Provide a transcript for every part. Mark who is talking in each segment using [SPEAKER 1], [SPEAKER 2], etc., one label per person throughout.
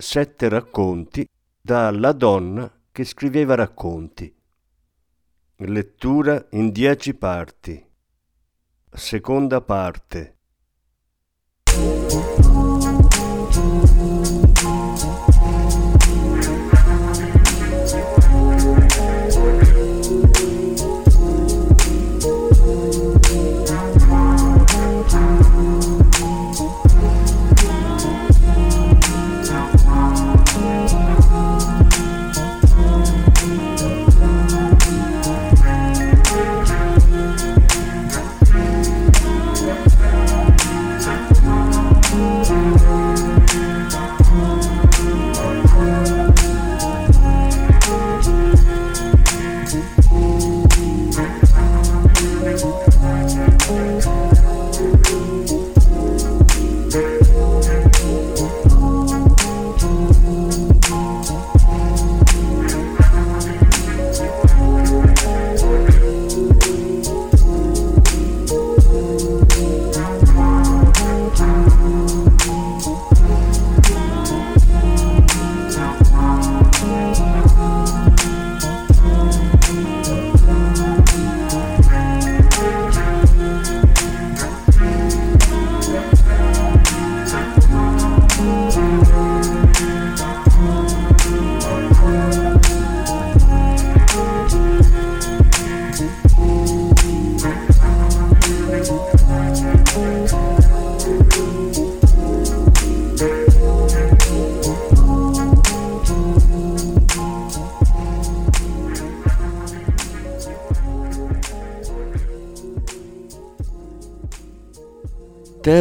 [SPEAKER 1] sette racconti da La donna che scriveva racconti. Lettura in dieci parti. Seconda parte.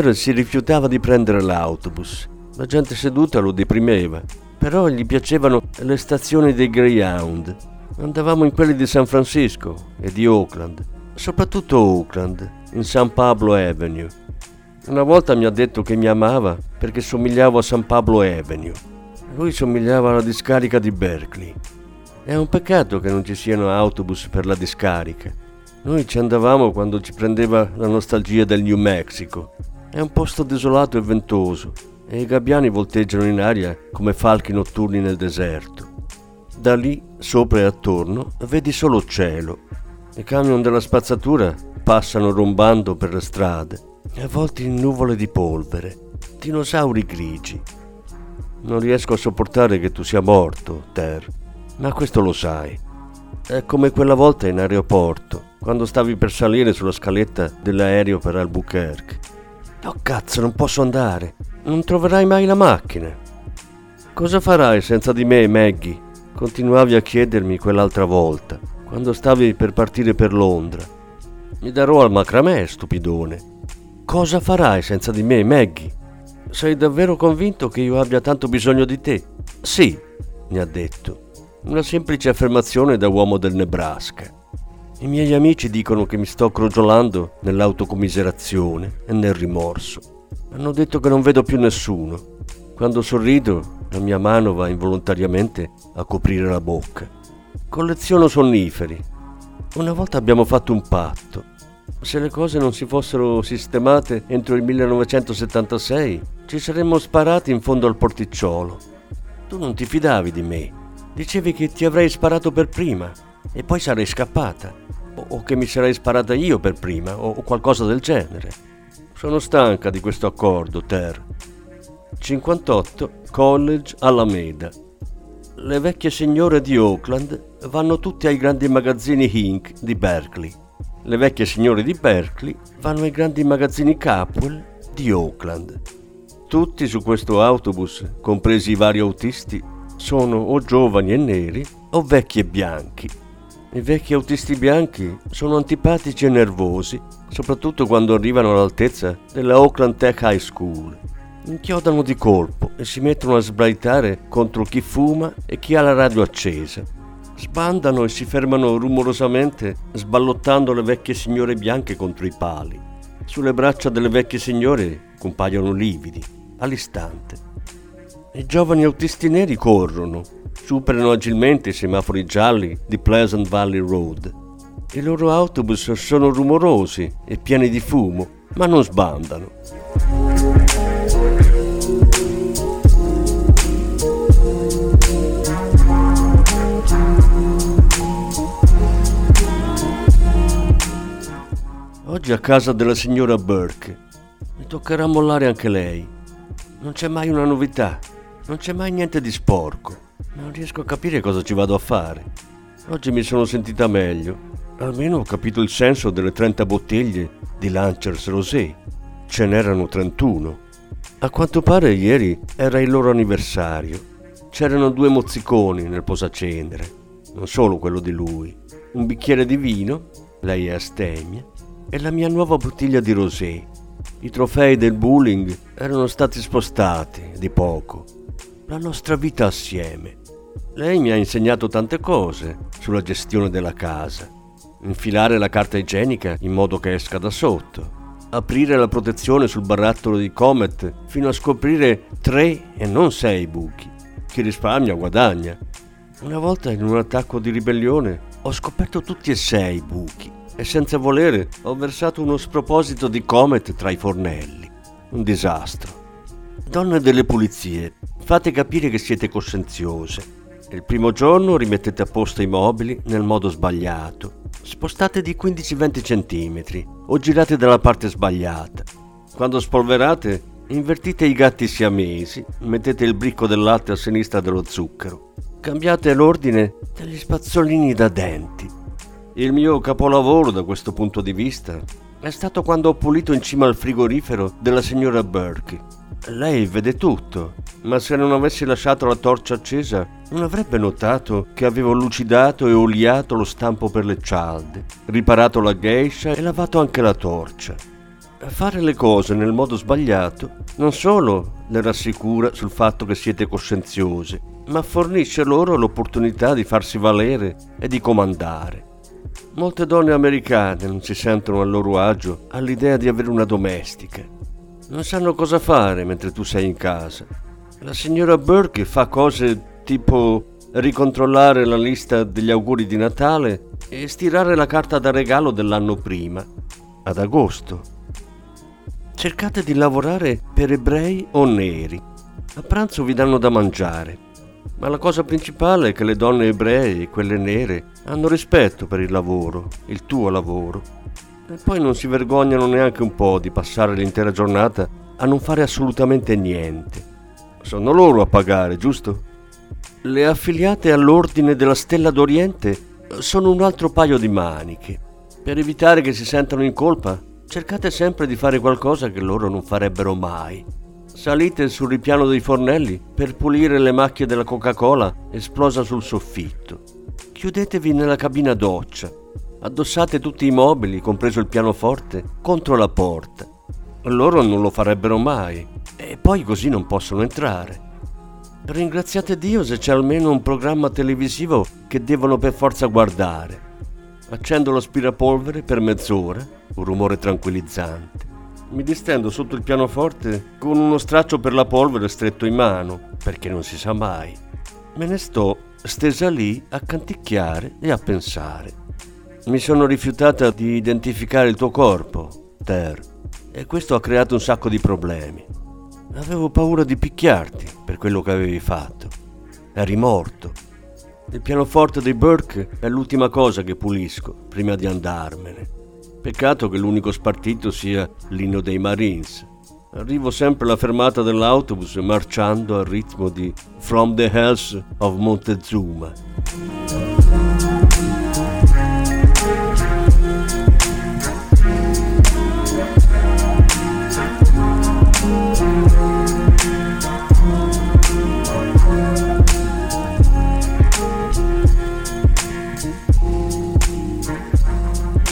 [SPEAKER 1] Ter si rifiutava di prendere l'autobus. La gente seduta lo deprimeva, però gli piacevano le stazioni dei Greyhound. Andavamo in quelli di San Francisco e di Oakland, soprattutto Oakland, in San Pablo Avenue. Una volta mi ha detto che mi amava perché somigliavo a San Pablo Avenue. Lui somigliava alla discarica di Berkeley. È un peccato che non ci siano autobus per la discarica. Noi ci andavamo quando ci prendeva la nostalgia del New Mexico è un posto desolato e ventoso e i gabbiani volteggiano in aria come falchi notturni nel deserto. Da lì, sopra e attorno, vedi solo cielo. I camion della spazzatura passano rombando per le strade, avvolti in nuvole di polvere, dinosauri grigi. Non riesco a sopportare che tu sia morto, Ter, ma questo lo sai. È come quella volta in aeroporto, quando stavi per salire sulla scaletta dell'aereo per Albuquerque Oh cazzo, non posso andare. Non troverai mai la macchina. Cosa farai senza di me, Maggie? Continuavi a chiedermi quell'altra volta, quando stavi per partire per Londra. Mi darò al macramè, stupidone. Cosa farai senza di me, Maggie? Sei davvero convinto che io abbia tanto bisogno di te? Sì, mi ha detto. Una semplice affermazione da uomo del Nebraska. I miei amici dicono che mi sto crogiolando nell'autocommiserazione e nel rimorso. Hanno detto che non vedo più nessuno. Quando sorrido, la mia mano va involontariamente a coprire la bocca. Colleziono sonniferi. Una volta abbiamo fatto un patto. Se le cose non si fossero sistemate entro il 1976, ci saremmo sparati in fondo al porticciolo. Tu non ti fidavi di me. Dicevi che ti avrei sparato per prima e poi sarei scappata o che mi sarei sparata io per prima, o qualcosa del genere. Sono stanca di questo accordo, Ter. 58 College Alameda. Le vecchie signore di Oakland vanno tutte ai grandi magazzini Hink di Berkeley. Le vecchie signore di Berkeley vanno ai grandi magazzini Capwell di Oakland. Tutti su questo autobus, compresi i vari autisti, sono o giovani e neri o vecchi e bianchi i vecchi autisti bianchi sono antipatici e nervosi, soprattutto quando arrivano all'altezza della Oakland Tech High School. inchiodano di colpo e si mettono a sbraitare contro chi fuma e chi ha la radio accesa. Sbandano e si fermano rumorosamente sballottando le vecchie signore bianche contro i pali. Sulle braccia delle vecchie signore compaiono lividi, all'istante. I giovani autisti neri corrono, superano agilmente i semafori gialli di Pleasant Valley Road. I loro autobus sono rumorosi e pieni di fumo, ma non sbandano. Oggi a casa della signora Burke. Mi toccherà mollare anche lei. Non c'è mai una novità, non c'è mai niente di sporco. Non riesco a capire cosa ci vado a fare. Oggi mi sono sentita meglio. Almeno ho capito il senso delle 30 bottiglie di Lancers Rosé. Ce n'erano 31. A quanto pare ieri era il loro anniversario. C'erano due mozziconi nel posacenere, non solo quello di lui. Un bicchiere di vino, lei è astemia, e la mia nuova bottiglia di rosé. I trofei del bowling erano stati spostati di poco. La nostra vita assieme. Lei mi ha insegnato tante cose sulla gestione della casa. Infilare la carta igienica in modo che esca da sotto. Aprire la protezione sul barattolo di Comet fino a scoprire tre e non sei buchi. Chi risparmia guadagna. Una volta in un attacco di ribellione ho scoperto tutti e sei i buchi e senza volere ho versato uno sproposito di Comet tra i fornelli. Un disastro. Donne delle pulizie, fate capire che siete coscienziose il primo giorno rimettete a posto i mobili nel modo sbagliato. Spostate di 15-20 cm o girate dalla parte sbagliata. Quando spolverate, invertite i gatti siamesi, mettete il bricco del latte a sinistra dello zucchero. Cambiate l'ordine degli spazzolini da denti. Il mio capolavoro da questo punto di vista è stato quando ho pulito in cima al frigorifero della signora Burke lei vede tutto, ma se non avessi lasciato la torcia accesa, non avrebbe notato che avevo lucidato e oliato lo stampo per le cialde, riparato la geisha e lavato anche la torcia. Fare le cose nel modo sbagliato non solo le rassicura sul fatto che siete coscienziose, ma fornisce loro l'opportunità di farsi valere e di comandare. Molte donne americane non si sentono a loro agio all'idea di avere una domestica non sanno cosa fare mentre tu sei in casa. La signora Burke fa cose tipo ricontrollare la lista degli auguri di Natale e stirare la carta da regalo dell'anno prima, ad agosto. Cercate di lavorare per ebrei o neri. A pranzo vi danno da mangiare. Ma la cosa principale è che le donne ebree e quelle nere hanno rispetto per il lavoro, il tuo lavoro. E poi non si vergognano neanche un po' di passare l'intera giornata a non fare assolutamente niente. Sono loro a pagare, giusto? Le affiliate all'ordine della Stella d'Oriente sono un altro paio di maniche. Per evitare che si sentano in colpa, cercate sempre di fare qualcosa che loro non farebbero mai. Salite sul ripiano dei fornelli per pulire le macchie della Coca-Cola esplosa sul soffitto. Chiudetevi nella cabina doccia Addossate tutti i mobili, compreso il pianoforte, contro la porta. Loro non lo farebbero mai e poi così non possono entrare. Ringraziate Dio se c'è almeno un programma televisivo che devono per forza guardare. Accendo l'aspirapolvere per mezz'ora, un rumore tranquillizzante. Mi distendo sotto il pianoforte con uno straccio per la polvere stretto in mano, perché non si sa mai. Me ne sto stesa lì a canticchiare e a pensare. Mi sono rifiutata di identificare il tuo corpo, Ter, e questo ha creato un sacco di problemi. Avevo paura di picchiarti per quello che avevi fatto. Eri morto. Il pianoforte dei Burke è l'ultima cosa che pulisco prima di andarmene. Peccato che l'unico spartito sia l'inno dei Marines. Arrivo sempre alla fermata dell'autobus marciando al ritmo di From the Hells of Montezuma.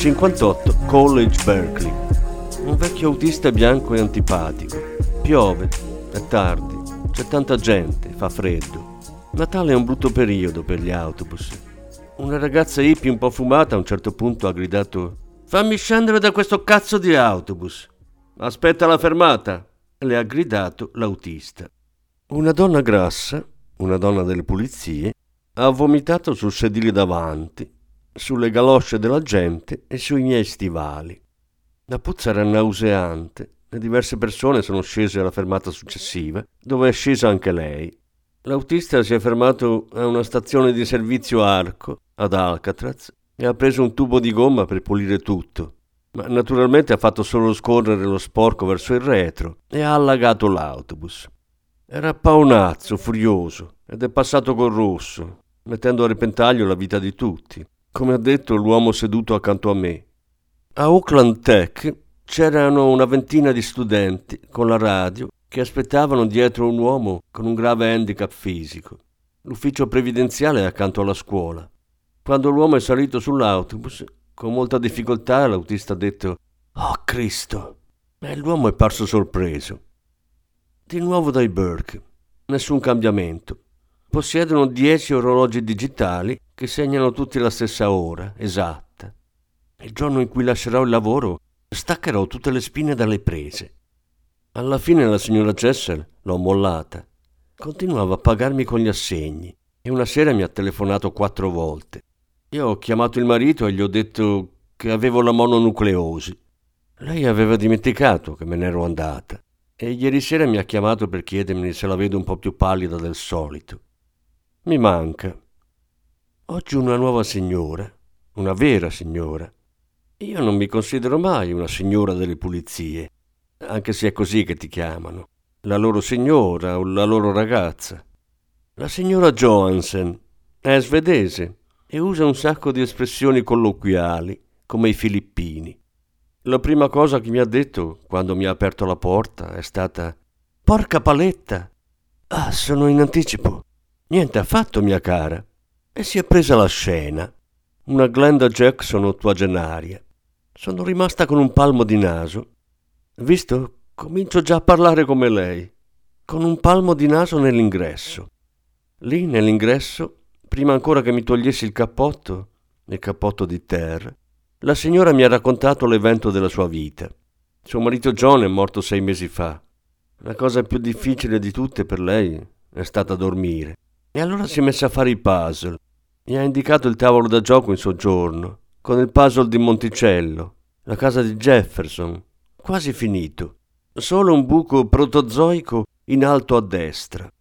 [SPEAKER 1] 58 College Berkeley. Un vecchio autista bianco e antipatico. Piove è tardi, c'è tanta gente, fa freddo. Natale è un brutto periodo per gli autobus. Una ragazza hippie un po' fumata a un certo punto ha gridato Fammi scendere da questo cazzo di autobus. Aspetta la fermata, le ha gridato l'autista. Una donna grassa, una donna delle pulizie, ha vomitato sul sedile davanti, sulle galosce della gente e sui miei stivali. La puzza era nauseante e diverse persone sono scese alla fermata successiva, dove è scesa anche lei. L'autista si è fermato a una stazione di servizio Arco, ad Alcatraz, e ha preso un tubo di gomma per pulire tutto. Ma naturalmente ha fatto solo scorrere lo sporco verso il retro e ha allagato l'autobus. Era paonazzo, furioso, ed è passato col rosso, mettendo a repentaglio la vita di tutti, come ha detto l'uomo seduto accanto a me. A Oakland Tech c'erano una ventina di studenti con la radio che aspettavano dietro un uomo con un grave handicap fisico. L'ufficio previdenziale è accanto alla scuola. Quando l'uomo è salito sull'autobus, con molta difficoltà l'autista ha detto Oh Cristo! E l'uomo è parso sorpreso. Di nuovo dai Burke. Nessun cambiamento. Possiedono dieci orologi digitali che segnano tutti la stessa ora, esatta. Il giorno in cui lascerò il lavoro, staccherò tutte le spine dalle prese. Alla fine la signora Cessel l'ho mollata. Continuava a pagarmi con gli assegni e una sera mi ha telefonato quattro volte. Io ho chiamato il marito e gli ho detto che avevo la mononucleosi. Lei aveva dimenticato che me ne ero andata e ieri sera mi ha chiamato per chiedermi se la vedo un po' più pallida del solito. Mi manca. Oggi una nuova signora, una vera signora. Io non mi considero mai una signora delle pulizie, anche se è così che ti chiamano, la loro signora o la loro ragazza. La signora Johansen è svedese e usa un sacco di espressioni colloquiali, come i filippini. La prima cosa che mi ha detto quando mi ha aperto la porta è stata Porca paletta! Ah, sono in anticipo. Niente affatto, mia cara. E si è presa la scena. Una Glenda Jackson ottuagenaria. Sono rimasta con un palmo di naso. Visto? Comincio già a parlare come lei. Con un palmo di naso nell'ingresso. Lì, nell'ingresso, prima ancora che mi togliessi il cappotto, il cappotto di terra, la signora mi ha raccontato l'evento della sua vita. Suo marito John è morto sei mesi fa. La cosa più difficile di tutte per lei è stata dormire. E allora si è messa a fare i puzzle. Mi ha indicato il tavolo da gioco in soggiorno, con il puzzle di Monticello, la casa di Jefferson, quasi finito. Solo un buco protozoico in alto a destra.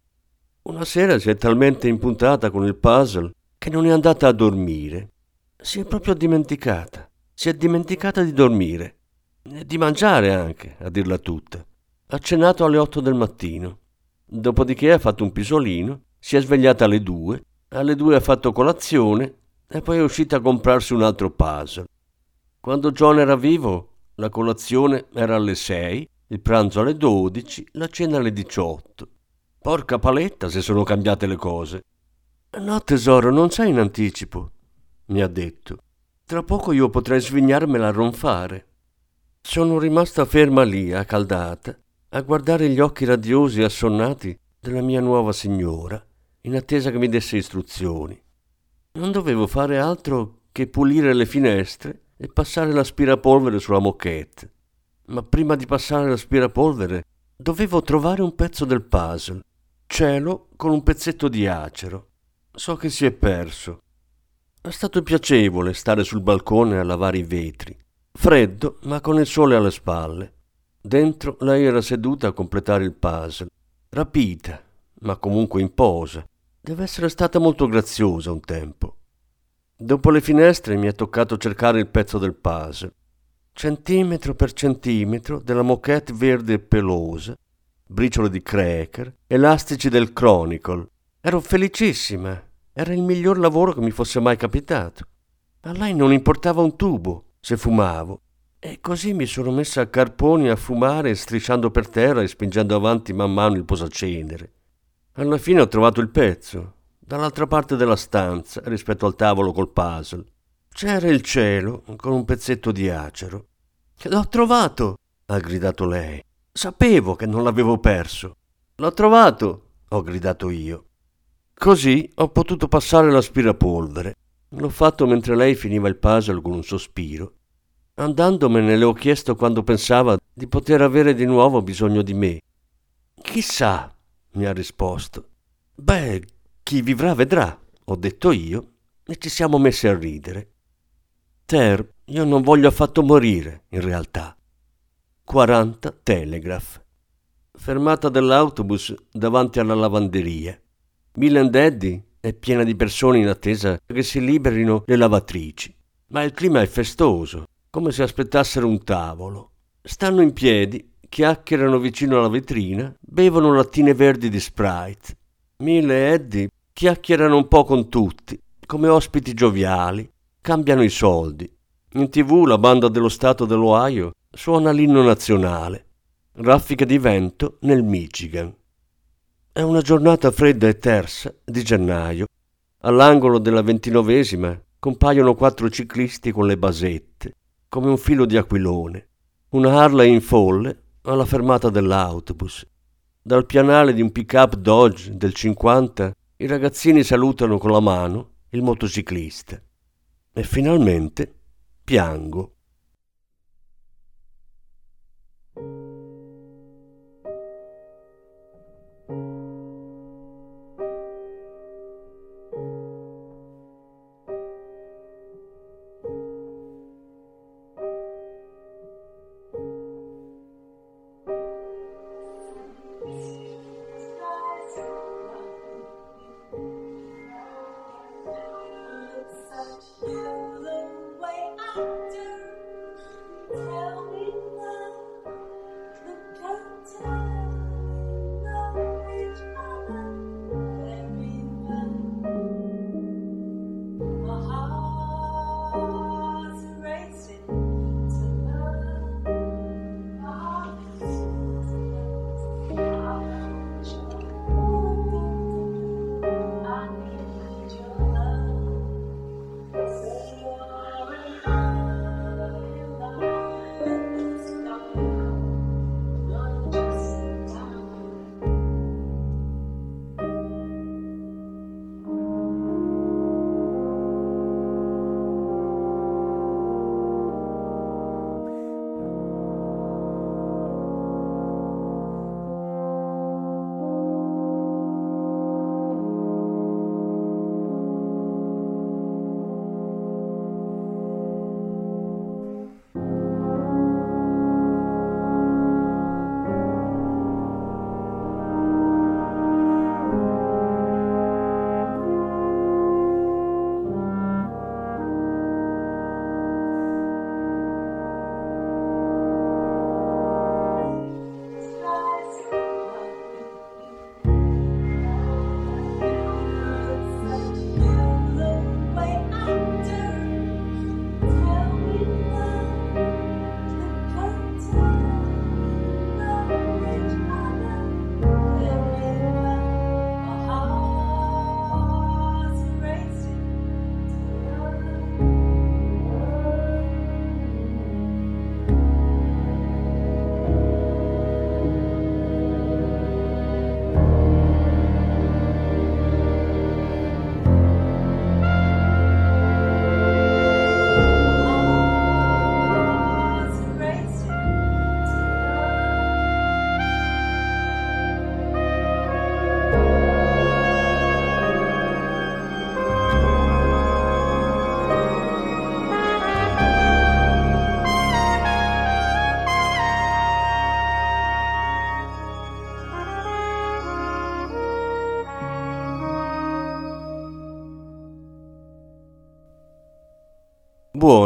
[SPEAKER 1] Una sera si è talmente impuntata con il puzzle che non è andata a dormire. Si è proprio dimenticata. Si è dimenticata di dormire. E di mangiare anche, a dirla tutta. Ha cenato alle otto del mattino. Dopodiché ha fatto un pisolino, si è svegliata alle due, alle due ha fatto colazione e poi è uscita a comprarsi un altro puzzle. Quando John era vivo, la colazione era alle sei, il pranzo alle dodici, la cena alle diciotto. Porca paletta se sono cambiate le cose. No, tesoro, non sei in anticipo, mi ha detto. Tra poco io potrei svignarmela a ronfare. Sono rimasta ferma lì, accaldata, a guardare gli occhi radiosi e assonnati della mia nuova signora, in attesa che mi desse istruzioni. Non dovevo fare altro che pulire le finestre e passare l'aspirapolvere sulla moquette. Ma prima di passare l'aspirapolvere dovevo trovare un pezzo del puzzle cielo con un pezzetto di acero. So che si è perso. È stato piacevole stare sul balcone a lavare i vetri. Freddo, ma con il sole alle spalle. Dentro lei era seduta a completare il puzzle. Rapita, ma comunque in posa. Deve essere stata molto graziosa un tempo. Dopo le finestre mi è toccato cercare il pezzo del puzzle. Centimetro per centimetro della moquette verde e pelosa briciole di cracker, elastici del Chronicle. Ero felicissima. Era il miglior lavoro che mi fosse mai capitato. A lei non importava un tubo se fumavo. E così mi sono messa a carponi a fumare, strisciando per terra e spingendo avanti man mano il posacenere. Alla fine ho trovato il pezzo, dall'altra parte della stanza, rispetto al tavolo col puzzle. C'era il cielo con un pezzetto di acero. L'ho trovato! ha gridato lei. Sapevo che non l'avevo perso. L'ho trovato! ho gridato io. Così ho potuto passare l'aspirapolvere. L'ho fatto mentre lei finiva il puzzle con un sospiro. Andandomene le ho chiesto quando pensava di poter avere di nuovo bisogno di me. Chissà, mi ha risposto. Beh, chi vivrà vedrà, ho detto io, e ci siamo messi a ridere. Ter, io non voglio affatto morire, in realtà. 40 Telegraph. Fermata dell'autobus davanti alla lavanderia. Milan Daddy è piena di persone in attesa che si liberino le lavatrici. Ma il clima è festoso, come se aspettassero un tavolo. Stanno in piedi, chiacchierano vicino alla vetrina, bevono lattine verdi di Sprite. Mille e Eddie chiacchierano un po' con tutti, come ospiti gioviali, cambiano i soldi. In tv la banda dello Stato dell'Ohio suona l'inno nazionale. Raffica di vento nel Michigan. È una giornata fredda e tersa di gennaio. All'angolo della ventinovesima compaiono quattro ciclisti con le basette, come un filo di aquilone. Una Harley in folle alla fermata dell'autobus. Dal pianale di un pick-up Dodge del 50 i ragazzini salutano con la mano il motociclista. E finalmente piango.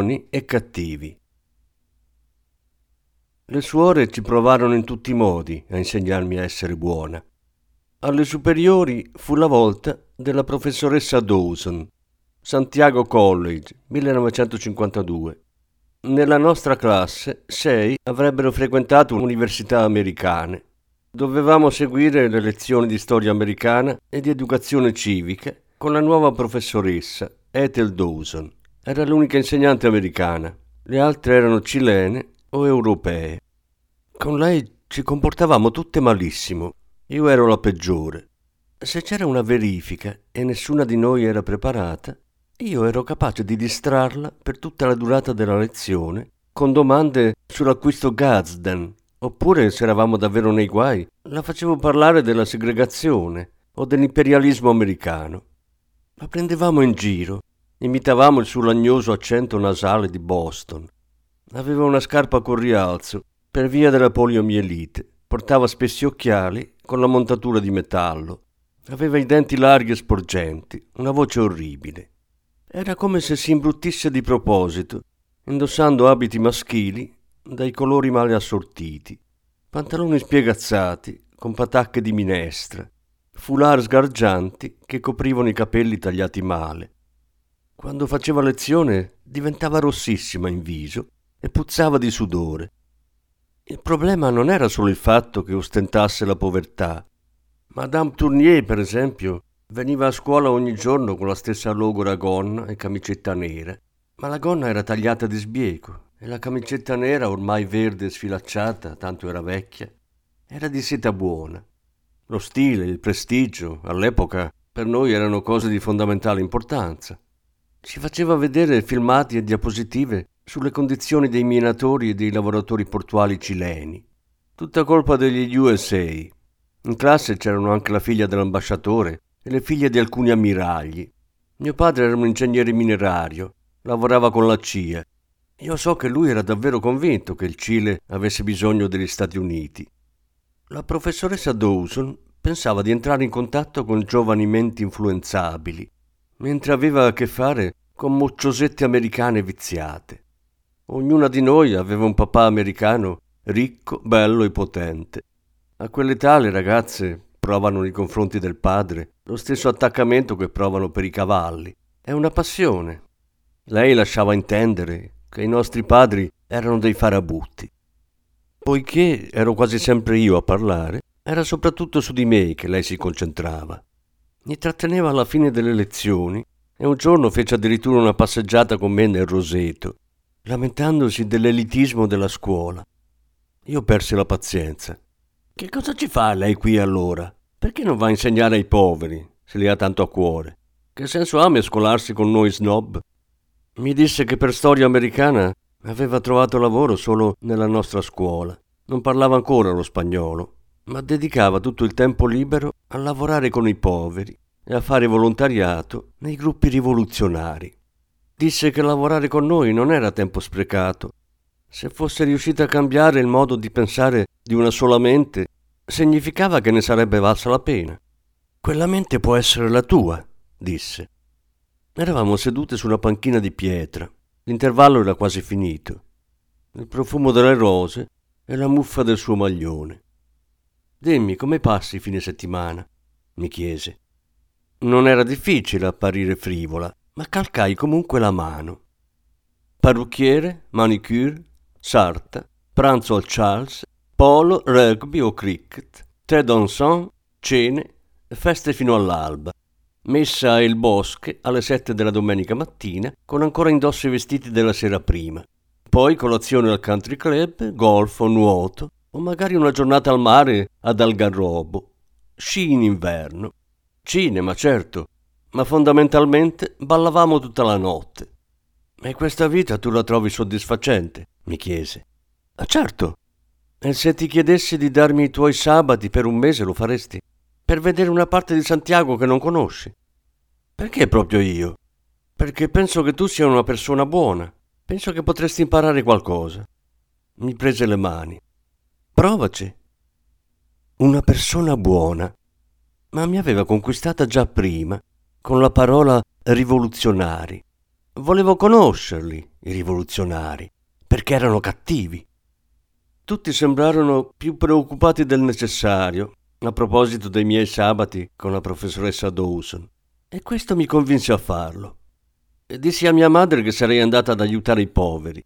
[SPEAKER 1] Buoni e cattivi. Le suore ci provarono in tutti i modi a insegnarmi a essere buona. Alle superiori fu la volta della professoressa Dawson, Santiago College, 1952. Nella nostra classe sei avrebbero frequentato università americane. Dovevamo seguire le lezioni di storia americana e di educazione civica con la nuova professoressa Ethel Dawson. Era l'unica insegnante americana, le altre erano cilene o europee. Con lei ci comportavamo tutte malissimo. io ero la peggiore. Se c'era una verifica e nessuna di noi era preparata, io ero capace di distrarla per tutta la durata della lezione con domande sull'acquisto Gadsden, oppure se eravamo davvero nei guai, la facevo parlare della segregazione o dell'imperialismo americano. La prendevamo in giro, imitavamo il suo lagnoso accento nasale di Boston. Aveva una scarpa con rialzo per via della poliomielite, portava spessi occhiali con la montatura di metallo, aveva i denti larghi e sporgenti, una voce orribile. Era come se si imbruttisse di proposito, indossando abiti maschili dai colori male assortiti, pantaloni spiegazzati con patacche di minestra, foulard sgargianti che coprivano i capelli tagliati male. Quando faceva lezione diventava rossissima in viso e puzzava di sudore. Il problema non era solo il fatto che ostentasse la povertà. Madame Tournier, per esempio, veniva a scuola ogni giorno con la stessa logora gonna e camicetta nera, ma la gonna era tagliata di sbieco e la camicetta nera, ormai verde e sfilacciata, tanto era vecchia, era di seta buona. Lo stile, il prestigio, all'epoca per noi erano cose di fondamentale importanza. Si faceva vedere filmati e diapositive sulle condizioni dei minatori e dei lavoratori portuali cileni. Tutta colpa degli USA. In classe c'erano anche la figlia dell'ambasciatore e le figlie di alcuni ammiragli. Mio padre era un ingegnere minerario, lavorava con la CIA. Io so che lui era davvero convinto che il Cile avesse bisogno degli Stati Uniti la professoressa Dawson pensava di entrare in contatto con giovani menti influenzabili, mentre aveva a che fare con mocciosette americane viziate. Ognuna di noi aveva un papà americano ricco, bello e potente. A quell'età le ragazze provano nei confronti del padre lo stesso attaccamento che provano per i cavalli. È una passione. Lei lasciava intendere che i nostri padri erano dei farabutti. Poiché ero quasi sempre io a parlare, era soprattutto su di me che lei si concentrava. Mi tratteneva alla fine delle lezioni e un giorno fece addirittura una passeggiata con me nel roseto, lamentandosi dell'elitismo della scuola. Io persi la pazienza. Che cosa ci fa lei qui allora? Perché non va a insegnare ai poveri, se li ha tanto a cuore? Che senso ha mescolarsi con noi snob? Mi disse che per storia americana Aveva trovato lavoro solo nella nostra scuola. Non parlava ancora lo spagnolo, ma dedicava tutto il tempo libero a lavorare con i poveri e a fare volontariato nei gruppi rivoluzionari. Disse che lavorare con noi non era tempo sprecato. Se fosse riuscita a cambiare il modo di pensare di una sola mente, significava che ne sarebbe valsa la pena. Quella mente può essere la tua, disse. Eravamo sedute su una panchina di pietra. L'intervallo era quasi finito. Il profumo delle rose e la muffa del suo maglione. Dimmi, come passi il fine settimana? mi chiese. Non era difficile apparire frivola, ma calcai comunque la mano. Parrucchiere, manicure, sarta, pranzo al Charles, polo, rugby o cricket, tè dansant, cene, feste fino all'alba messa a Il Bosche alle sette della domenica mattina, con ancora indosso i vestiti della sera prima. Poi colazione al country club, golf o nuoto, o magari una giornata al mare ad Algarrobo. Sci in inverno. Cinema, certo, ma fondamentalmente ballavamo tutta la notte. E questa vita tu la trovi soddisfacente? mi chiese. Ah, certo. E se ti chiedessi di darmi i tuoi sabati per un mese lo faresti? Per vedere una parte di Santiago che non conosci? Perché proprio io? Perché penso che tu sia una persona buona. Penso che potresti imparare qualcosa. Mi prese le mani. Provaci. Una persona buona. Ma mi aveva conquistata già prima, con la parola rivoluzionari. Volevo conoscerli, i rivoluzionari, perché erano cattivi. Tutti sembrarono più preoccupati del necessario, a proposito dei miei sabati con la professoressa Dawson. E questo mi convinse a farlo. Dissi a mia madre che sarei andata ad aiutare i poveri.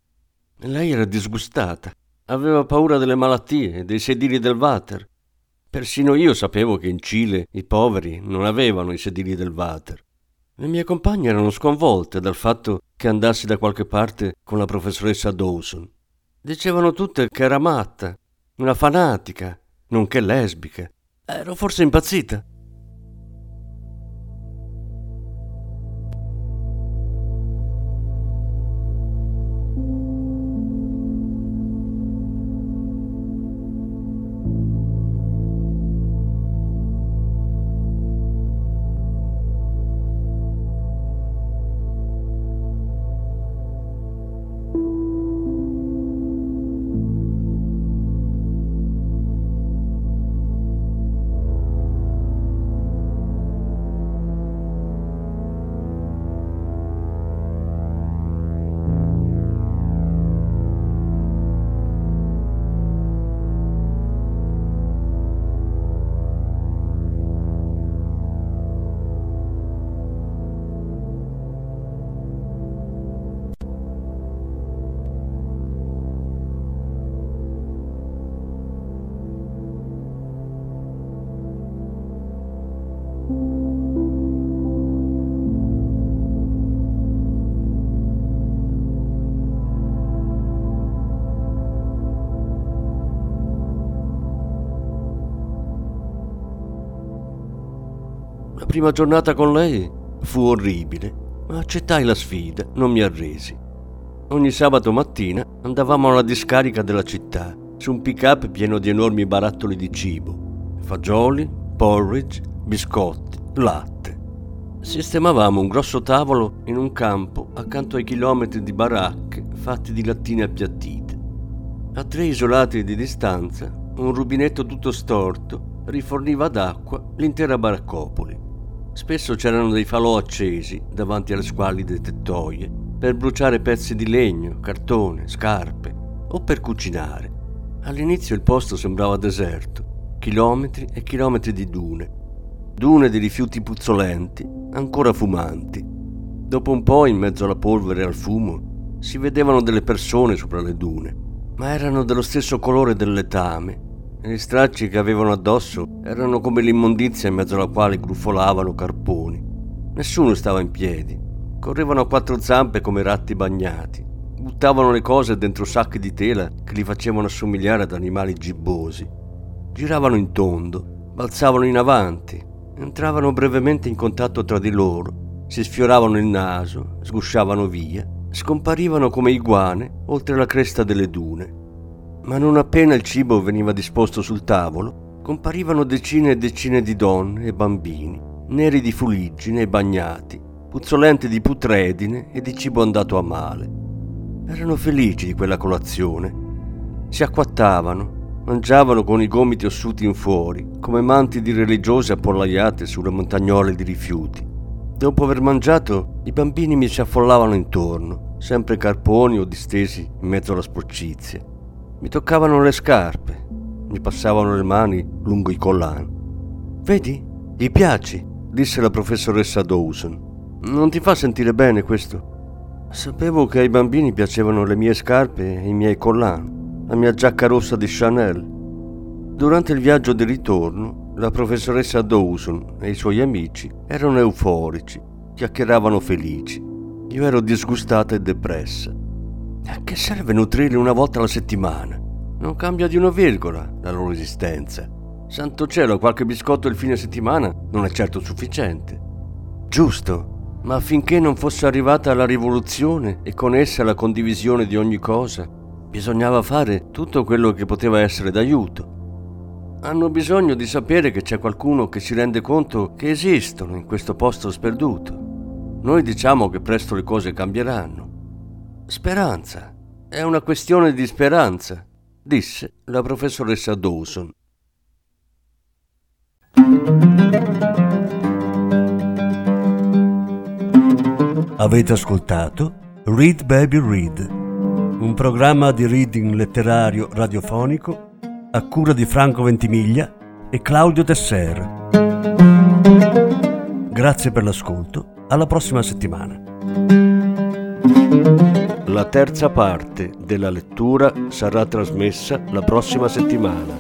[SPEAKER 1] Lei era disgustata. Aveva paura delle malattie, dei sedili del water. Persino io sapevo che in Cile i poveri non avevano i sedili del water. Le mie compagne erano sconvolte dal fatto che andassi da qualche parte con la professoressa Dawson. Dicevano tutte che era matta, una fanatica, nonché lesbica. Ero forse impazzita? Prima giornata con lei fu orribile, ma accettai la sfida, non mi arresi. Ogni sabato mattina andavamo alla discarica della città, su un pick-up pieno di enormi barattoli di cibo, fagioli, porridge, biscotti, latte. Sistemavamo un grosso tavolo in un campo accanto ai chilometri di baracche fatti di lattine appiattite. A tre isolati di distanza, un rubinetto tutto storto riforniva d'acqua l'intera baraccopoli. Spesso c'erano dei falò accesi davanti alle squallide tettoie per bruciare pezzi di legno, cartone, scarpe o per cucinare. All'inizio il posto sembrava deserto, chilometri e chilometri di dune, dune di rifiuti puzzolenti, ancora fumanti. Dopo un po', in mezzo alla polvere e al fumo, si vedevano delle persone sopra le dune, ma erano dello stesso colore del letame gli stracci che avevano addosso erano come l'immondizia in mezzo alla quale grufolavano carponi. Nessuno stava in piedi. Correvano a quattro zampe come ratti bagnati. Buttavano le cose dentro sacchi di tela che li facevano assomigliare ad animali gibbosi. Giravano in tondo, balzavano in avanti, entravano brevemente in contatto tra di loro, si sfioravano il naso, sgusciavano via, scomparivano come iguane oltre la cresta delle dune ma non appena il cibo veniva disposto sul tavolo, comparivano decine e decine di donne e bambini, neri di fuliggine e bagnati, puzzolenti di putredine e di cibo andato a male. Erano felici di quella colazione. Si acquattavano, mangiavano con i gomiti ossuti in fuori, come manti di religiose appollaiate sulle montagnole di rifiuti. Dopo aver mangiato, i bambini mi si affollavano intorno, sempre carponi o distesi in mezzo alla sporcizia. Mi toccavano le scarpe, mi passavano le mani lungo i collani. Vedi, gli piaci, disse la professoressa Dawson. Non ti fa sentire bene questo? Sapevo che ai bambini piacevano le mie scarpe e i miei collani, la mia giacca rossa di Chanel. Durante il viaggio di ritorno, la professoressa Dawson e i suoi amici erano euforici, chiacchieravano felici. Io ero disgustata e depressa. A che serve nutrirli una volta alla settimana? Non cambia di una virgola la loro esistenza. Santo cielo, qualche biscotto il fine settimana non è certo sufficiente. Giusto, ma affinché non fosse arrivata la rivoluzione e con essa la condivisione di ogni cosa, bisognava fare tutto quello che poteva essere d'aiuto. Hanno bisogno di sapere che c'è qualcuno che si rende conto che esistono in questo posto sperduto. Noi diciamo che presto le cose cambieranno. Speranza. È una questione di speranza, disse la professoressa Dawson.
[SPEAKER 2] Avete ascoltato Read Baby Read, un programma di reading letterario radiofonico a cura di Franco Ventimiglia e Claudio Tesser. Grazie per l'ascolto, alla prossima settimana.
[SPEAKER 1] La terza parte della lettura sarà trasmessa la prossima settimana.